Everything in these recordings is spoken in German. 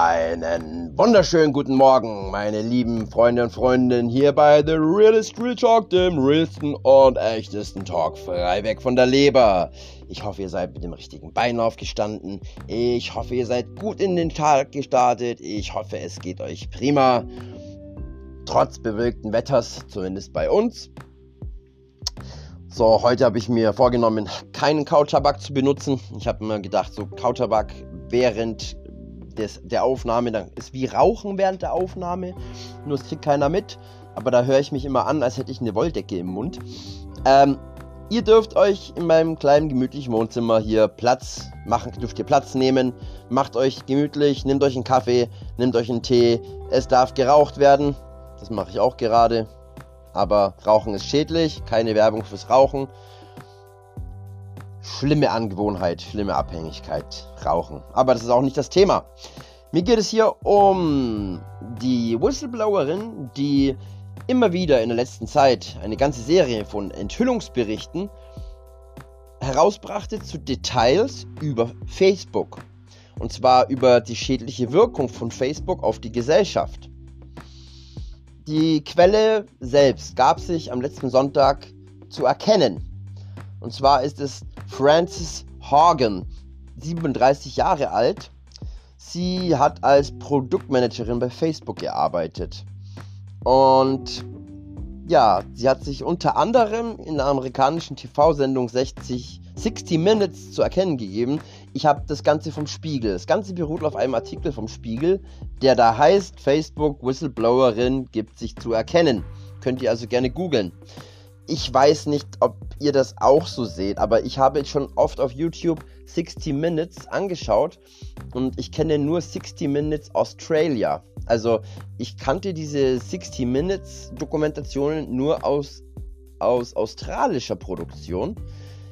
Einen wunderschönen guten Morgen, meine lieben Freunde und Freundinnen hier bei The Realist Real Talk, dem realsten und echtesten Talk, frei weg von der Leber. Ich hoffe, ihr seid mit dem richtigen Bein aufgestanden. Ich hoffe, ihr seid gut in den Tag gestartet. Ich hoffe, es geht euch prima. Trotz bewölkten Wetters, zumindest bei uns. So, heute habe ich mir vorgenommen, keinen Kautabak zu benutzen. Ich habe mir gedacht, so Kautabak während des, der Aufnahme, dann ist wie Rauchen während der Aufnahme, nur es kriegt keiner mit. Aber da höre ich mich immer an, als hätte ich eine Wolldecke im Mund. Ähm, ihr dürft euch in meinem kleinen gemütlichen Wohnzimmer hier Platz machen, dürft ihr Platz nehmen, macht euch gemütlich, nehmt euch einen Kaffee, nehmt euch einen Tee. Es darf geraucht werden, das mache ich auch gerade. Aber Rauchen ist schädlich, keine Werbung fürs Rauchen schlimme Angewohnheit, schlimme Abhängigkeit, Rauchen. Aber das ist auch nicht das Thema. Mir geht es hier um die Whistleblowerin, die immer wieder in der letzten Zeit eine ganze Serie von Enthüllungsberichten herausbrachte zu Details über Facebook. Und zwar über die schädliche Wirkung von Facebook auf die Gesellschaft. Die Quelle selbst gab sich am letzten Sonntag zu erkennen. Und zwar ist es Frances Horgan, 37 Jahre alt. Sie hat als Produktmanagerin bei Facebook gearbeitet. Und ja, sie hat sich unter anderem in der amerikanischen TV-Sendung 60, 60 Minutes zu erkennen gegeben. Ich habe das Ganze vom Spiegel. Das Ganze beruht auf einem Artikel vom Spiegel, der da heißt, Facebook Whistleblowerin gibt sich zu erkennen. Könnt ihr also gerne googeln. Ich weiß nicht, ob ihr das auch so seht, aber ich habe schon oft auf YouTube 60 Minutes angeschaut und ich kenne nur 60 Minutes Australia. Also ich kannte diese 60 Minutes Dokumentationen nur aus, aus australischer Produktion.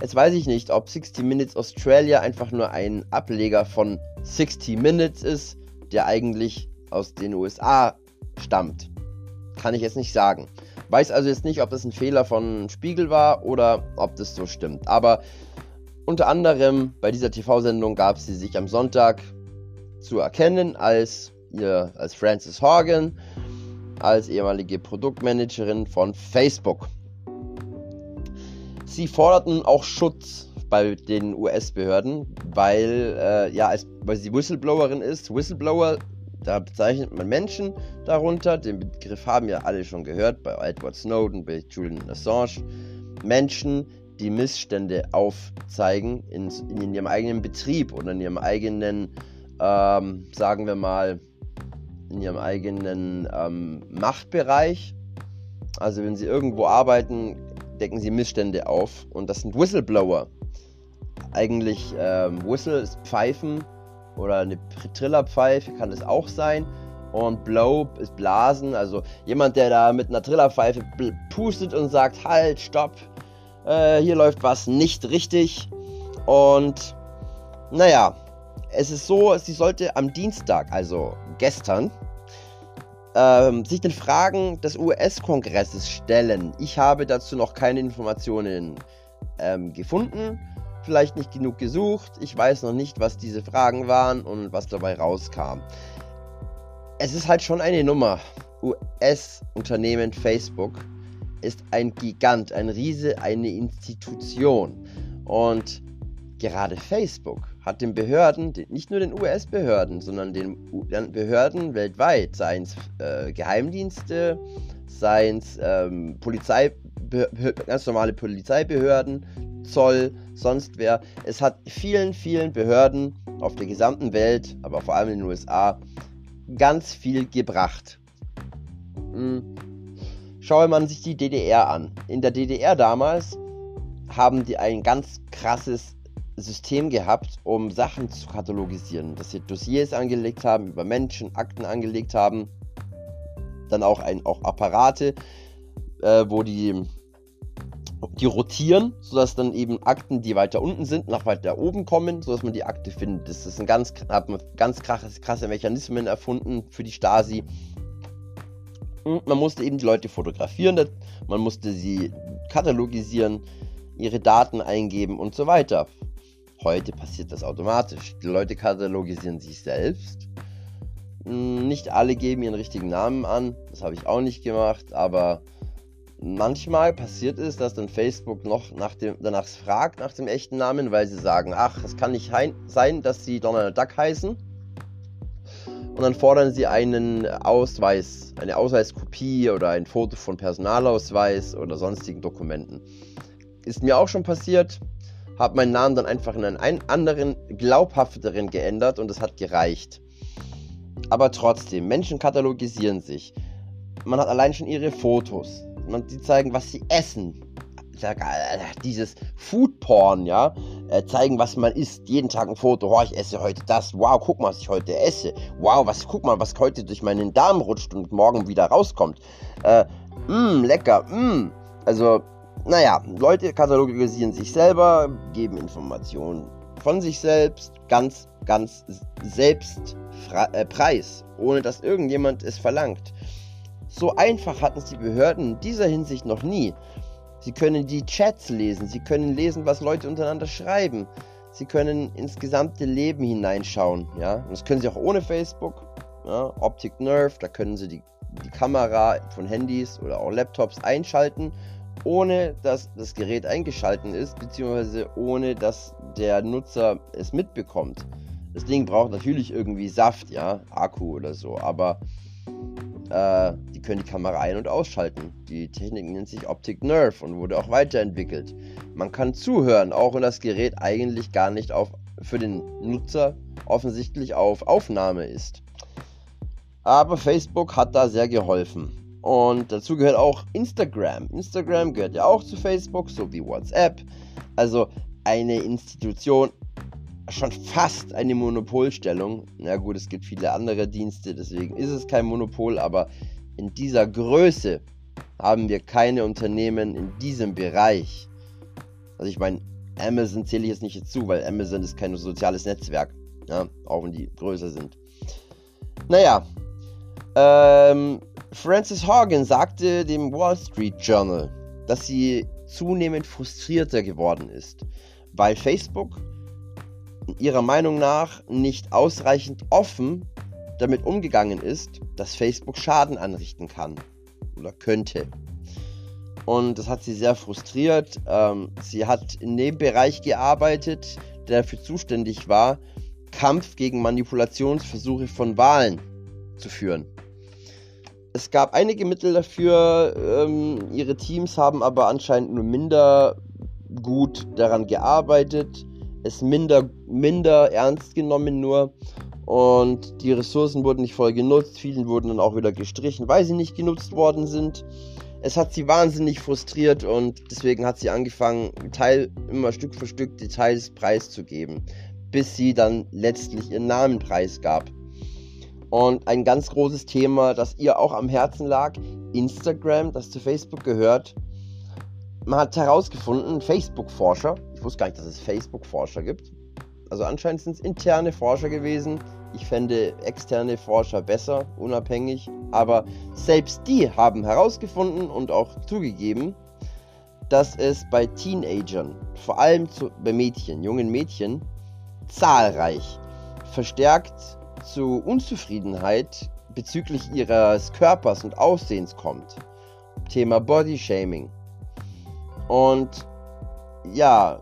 Jetzt weiß ich nicht, ob 60 Minutes Australia einfach nur ein Ableger von 60 Minutes ist, der eigentlich aus den USA stammt. Kann ich jetzt nicht sagen. Weiß also jetzt nicht, ob das ein Fehler von Spiegel war oder ob das so stimmt. Aber unter anderem bei dieser TV-Sendung gab sie sich am Sonntag zu erkennen als, ihr, als Frances Horgan, als ehemalige Produktmanagerin von Facebook. Sie forderten auch Schutz bei den US-Behörden, weil, äh, ja, weil sie Whistleblowerin ist. Whistleblower da bezeichnet man Menschen darunter, den Begriff haben ja alle schon gehört, bei Edward Snowden, bei Julian Assange. Menschen, die Missstände aufzeigen in, in ihrem eigenen Betrieb oder in ihrem eigenen, ähm, sagen wir mal, in ihrem eigenen ähm, Machtbereich. Also wenn sie irgendwo arbeiten, decken sie Missstände auf und das sind Whistleblower. Eigentlich ähm, Whistle ist Pfeifen oder eine Trillerpfeife kann es auch sein. Und Blow ist Blasen, also jemand, der da mit einer Trillerpfeife pustet und sagt, halt, stopp, äh, hier läuft was nicht richtig. Und naja, es ist so, sie sollte am Dienstag, also gestern, ähm, sich den Fragen des US-Kongresses stellen. Ich habe dazu noch keine Informationen ähm, gefunden vielleicht nicht genug gesucht. Ich weiß noch nicht, was diese Fragen waren und was dabei rauskam. Es ist halt schon eine Nummer. US-Unternehmen Facebook ist ein Gigant, ein Riese, eine Institution. Und gerade Facebook hat den Behörden, nicht nur den US-Behörden, sondern den Behörden weltweit, seien es äh, Geheimdienste, seien es ähm, Polizei, ganz normale Polizeibehörden, Zoll, sonst wer. Es hat vielen, vielen Behörden auf der gesamten Welt, aber vor allem in den USA, ganz viel gebracht. Hm. Schaue man sich die DDR an. In der DDR damals haben die ein ganz krasses System gehabt, um Sachen zu katalogisieren. Dass sie Dossiers angelegt haben, über Menschen, Akten angelegt haben. Dann auch, ein, auch Apparate, äh, wo die die rotieren, sodass dann eben Akten, die weiter unten sind, nach weiter oben kommen, sodass man die Akte findet. Das ist ein ganz, ganz krasse, krasse Mechanismen erfunden für die Stasi. Und man musste eben die Leute fotografieren, man musste sie katalogisieren, ihre Daten eingeben und so weiter. Heute passiert das automatisch. Die Leute katalogisieren sich selbst Hm, nicht alle geben ihren richtigen Namen an. Das habe ich auch nicht gemacht, aber manchmal passiert es, dass dann Facebook noch nach dem, danach fragt nach dem echten Namen, weil sie sagen, ach, es kann nicht sein, dass sie Donald Duck heißen. Und dann fordern sie einen Ausweis, eine Ausweiskopie oder ein Foto von Personalausweis oder sonstigen Dokumenten. Ist mir auch schon passiert, habe meinen Namen dann einfach in einen anderen, glaubhafteren geändert und es hat gereicht. Aber trotzdem, Menschen katalogisieren sich. Man hat allein schon ihre Fotos man, die zeigen, was sie essen. Sag, dieses Foodporn, ja, äh, zeigen, was man isst, jeden Tag ein Foto, oh, ich esse heute das, wow, guck mal, was ich heute esse, wow, was, guck mal, was heute durch meinen Darm rutscht und morgen wieder rauskommt, äh, mh, mm, lecker, mh, mm. also, naja, Leute katalogisieren sich selber, geben Informationen von sich selbst, ganz, ganz selbst äh, preis, ohne dass irgendjemand es verlangt. So einfach hatten es die Behörden in dieser Hinsicht noch nie. Sie können die Chats lesen, sie können lesen, was Leute untereinander schreiben. Sie können ins gesamte Leben hineinschauen, ja. Und das können sie auch ohne Facebook. Ja? Optic Nerve, da können sie die, die Kamera von Handys oder auch Laptops einschalten, ohne dass das Gerät eingeschalten ist, beziehungsweise ohne dass der Nutzer es mitbekommt. Das Ding braucht natürlich irgendwie Saft, ja, Akku oder so, aber äh, die können die Kamera ein- und ausschalten. Die Technik nennt sich Optic Nerve und wurde auch weiterentwickelt. Man kann zuhören, auch wenn das Gerät eigentlich gar nicht auf, für den Nutzer offensichtlich auf Aufnahme ist. Aber Facebook hat da sehr geholfen. Und dazu gehört auch Instagram. Instagram gehört ja auch zu Facebook, so wie WhatsApp. Also eine Institution, schon fast eine Monopolstellung. Na gut, es gibt viele andere Dienste, deswegen ist es kein Monopol, aber in dieser Größe haben wir keine Unternehmen in diesem Bereich. Also ich meine, Amazon zähle ich jetzt nicht dazu, weil Amazon ist kein soziales Netzwerk. Ja, auch wenn die größer sind. Naja, ähm, Francis Horgan sagte dem Wall Street Journal, dass sie zunehmend frustrierter geworden ist, weil Facebook ihrer Meinung nach nicht ausreichend offen damit umgegangen ist, dass Facebook Schaden anrichten kann oder könnte. Und das hat sie sehr frustriert. Ähm, sie hat in dem Bereich gearbeitet, der dafür zuständig war, Kampf gegen Manipulationsversuche von Wahlen zu führen. Es gab einige Mittel dafür, ähm, ihre Teams haben aber anscheinend nur minder gut daran gearbeitet es minder, minder ernst genommen nur. Und die Ressourcen wurden nicht voll genutzt. Vielen wurden dann auch wieder gestrichen, weil sie nicht genutzt worden sind. Es hat sie wahnsinnig frustriert und deswegen hat sie angefangen, Teil, immer Stück für Stück Details preiszugeben, bis sie dann letztlich ihren Namen preisgab. Und ein ganz großes Thema, das ihr auch am Herzen lag, Instagram, das zu Facebook gehört. Man hat herausgefunden, Facebook-Forscher, ich wusste gar nicht, dass es Facebook-Forscher gibt. Also anscheinend sind es interne Forscher gewesen. Ich fände externe Forscher besser, unabhängig. Aber selbst die haben herausgefunden und auch zugegeben, dass es bei Teenagern, vor allem zu, bei Mädchen, jungen Mädchen, zahlreich verstärkt zu Unzufriedenheit bezüglich ihres Körpers und Aussehens kommt. Thema Body Shaming. Und ja,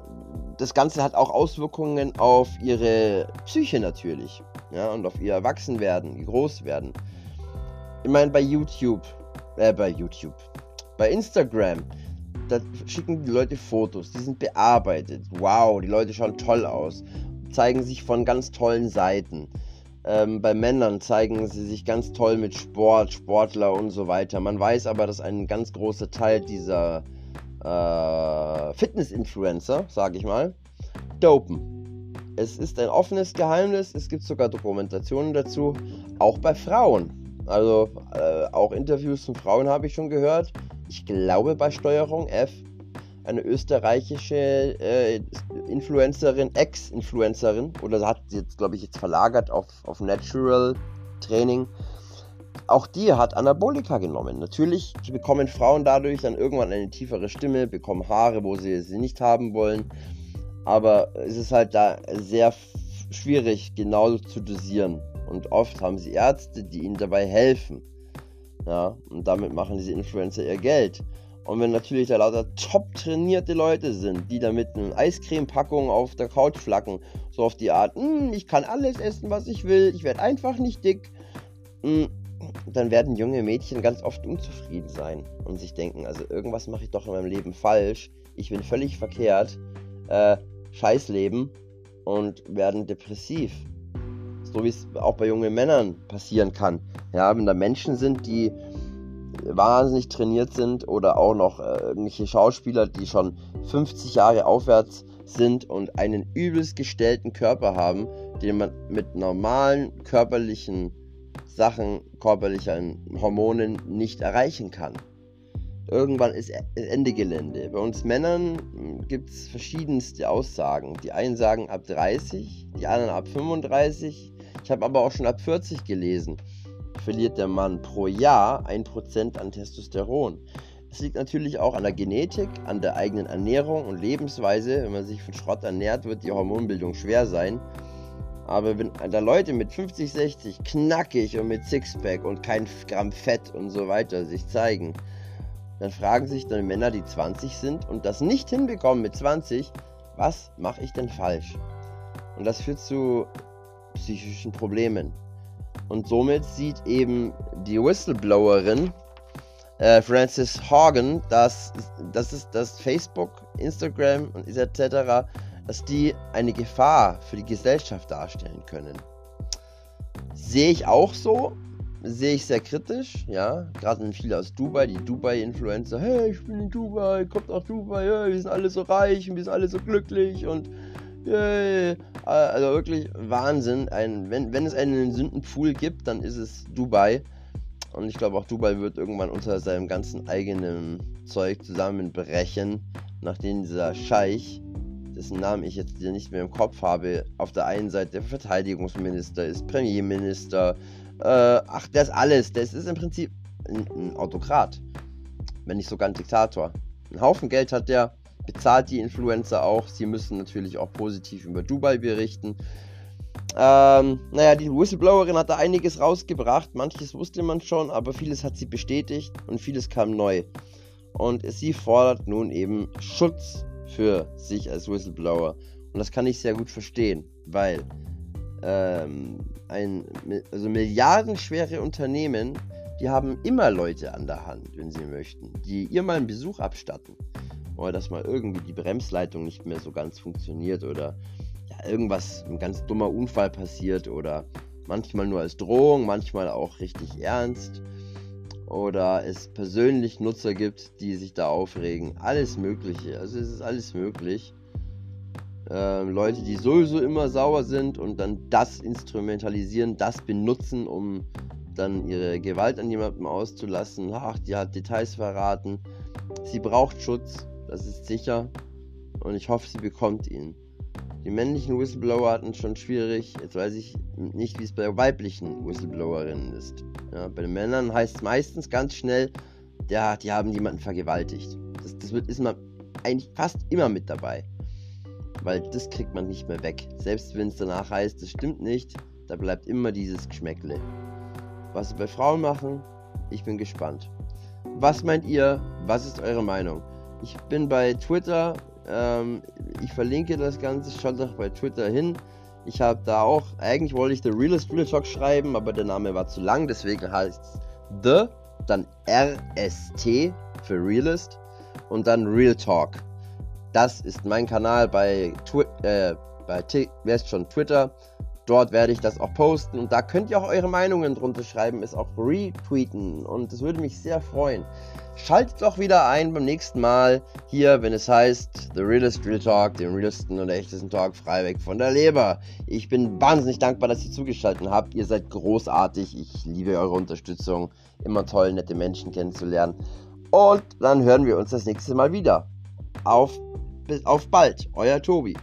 das Ganze hat auch Auswirkungen auf ihre Psyche natürlich. Ja, und auf ihr Erwachsenwerden, ihr Großwerden. Ich meine, bei YouTube, äh, bei YouTube, bei Instagram, da schicken die Leute Fotos, die sind bearbeitet. Wow, die Leute schauen toll aus. Zeigen sich von ganz tollen Seiten. Ähm, bei Männern zeigen sie sich ganz toll mit Sport, Sportler und so weiter. Man weiß aber, dass ein ganz großer Teil dieser äh, Fitness-Influencer, sage ich mal, dopen. Es ist ein offenes Geheimnis, es gibt sogar Dokumentationen dazu, auch bei Frauen. Also äh, auch Interviews von Frauen habe ich schon gehört. Ich glaube bei Steuerung F, eine österreichische äh, Influencerin, Ex-Influencerin, oder hat sie jetzt, glaube ich, jetzt verlagert auf, auf Natural Training, auch die hat Anabolika genommen. Natürlich bekommen Frauen dadurch dann irgendwann eine tiefere Stimme, bekommen Haare, wo sie sie nicht haben wollen. Aber es ist halt da sehr schwierig, genau zu dosieren. Und oft haben sie Ärzte, die ihnen dabei helfen. Ja, und damit machen diese Influencer ihr Geld. Und wenn natürlich da lauter top trainierte Leute sind, die da mit einer Eiscreme-Packung auf der Couch flacken, so auf die Art, hm, ich kann alles essen, was ich will, ich werde einfach nicht dick, hm, dann werden junge Mädchen ganz oft unzufrieden sein und sich denken, also irgendwas mache ich doch in meinem Leben falsch, ich bin völlig verkehrt, äh, Scheißleben und werden depressiv. So wie es auch bei jungen Männern passieren kann. Ja, wenn da Menschen sind, die wahnsinnig trainiert sind oder auch noch äh, irgendwelche Schauspieler, die schon 50 Jahre aufwärts sind und einen übelst gestellten Körper haben, den man mit normalen körperlichen Sachen, körperlichen Hormonen nicht erreichen kann. Irgendwann ist e-, Ende Gelände. Bei uns Männern hm, gibt es verschiedenste Aussagen. Die einen sagen ab 30, die anderen ab 35. Ich habe aber auch schon ab 40 gelesen verliert der Mann pro Jahr 1% an Testosteron. Das liegt natürlich auch an der Genetik, an der eigenen Ernährung und Lebensweise. Wenn man sich von Schrott ernährt, wird die Hormonbildung schwer sein. Aber wenn da Leute mit 50, 60 knackig und mit Sixpack und kein Gramm Fett und so weiter sich zeigen, dann fragen sich dann Männer, die 20 sind und das nicht hinbekommen mit 20, was mache ich denn falsch? Und das führt zu psychischen Problemen. Und somit sieht eben die Whistleblowerin äh, Frances Horgan, dass, dass, es, dass Facebook, Instagram und etc., dass die eine Gefahr für die Gesellschaft darstellen können. Sehe ich auch so, sehe ich sehr kritisch, ja. Gerade wenn viele aus Dubai, die Dubai-Influencer, hey, ich bin in Dubai, kommt nach Dubai, hey, wir sind alle so reich und wir sind alle so glücklich und Yay. Also wirklich Wahnsinn. Ein, wenn, wenn es einen Sündenpfuhl gibt, dann ist es Dubai. Und ich glaube auch Dubai wird irgendwann unter seinem ganzen eigenen Zeug zusammenbrechen, nachdem dieser Scheich, dessen Namen ich jetzt nicht mehr im Kopf habe, auf der einen Seite der Verteidigungsminister ist, Premierminister, äh, ach, der ist alles. Das ist im Prinzip ein, ein Autokrat, wenn nicht sogar ein Diktator. Ein Haufen Geld hat der, bezahlt die Influencer auch. Sie müssen natürlich auch positiv über Dubai berichten. Ähm, naja, die Whistleblowerin hat da einiges rausgebracht. Manches wusste man schon, aber vieles hat sie bestätigt und vieles kam neu. Und sie fordert nun eben Schutz für sich als Whistleblower. Und das kann ich sehr gut verstehen, weil ähm, ein, also milliardenschwere Unternehmen, die haben immer Leute an der Hand, wenn sie möchten, die ihr mal einen Besuch abstatten oder dass mal irgendwie die Bremsleitung nicht mehr so ganz funktioniert oder ja, irgendwas, ein ganz dummer Unfall passiert oder manchmal nur als Drohung, manchmal auch richtig ernst oder es persönlich Nutzer gibt, die sich da aufregen. Alles Mögliche, also es ist alles möglich. Ähm, Leute, die sowieso immer sauer sind und dann das instrumentalisieren, das benutzen, um dann ihre Gewalt an jemandem auszulassen. Ach, die hat Details verraten. Sie braucht Schutz das ist sicher. Und ich hoffe, sie bekommt ihn. Die männlichen Whistleblower hatten schon schwierig. Jetzt weiß ich nicht, wie es bei weiblichen Whistleblowerinnen ist. Ja, bei den Männern heißt es meistens ganz schnell, ja, die haben jemanden vergewaltigt. Das, das wird, ist man eigentlich fast immer mit dabei. Weil das kriegt man nicht mehr weg. Selbst wenn es danach heißt, das stimmt nicht, da bleibt immer dieses Geschmäckle. Was sie bei Frauen machen, ich bin gespannt. Was meint ihr? Was ist eure Meinung? Ich bin bei Twitter. Ähm, ich verlinke das Ganze. Schaut doch bei Twitter hin. Ich habe da auch, eigentlich wollte ich The Realist Real Talk schreiben, aber der Name war zu lang, deswegen heißt es The, dann RST für Realist und dann Real Talk. Das ist mein Kanal bei, Twi äh, bei schon Twitter. Dort werde ich das auch posten und da könnt ihr auch eure Meinungen drunter schreiben, es auch retweeten und das würde mich sehr freuen. Schaltet doch wieder ein beim nächsten Mal hier, wenn es heißt The Realist Real Talk, den realisten und echtesten Talk frei weg von der Leber. Ich bin wahnsinnig dankbar, dass ihr zugeschaltet habt. Ihr seid großartig. Ich liebe eure Unterstützung. Immer toll, nette Menschen kennenzulernen. Und dann hören wir uns das nächste Mal wieder. Auf, auf bald, euer Tobi.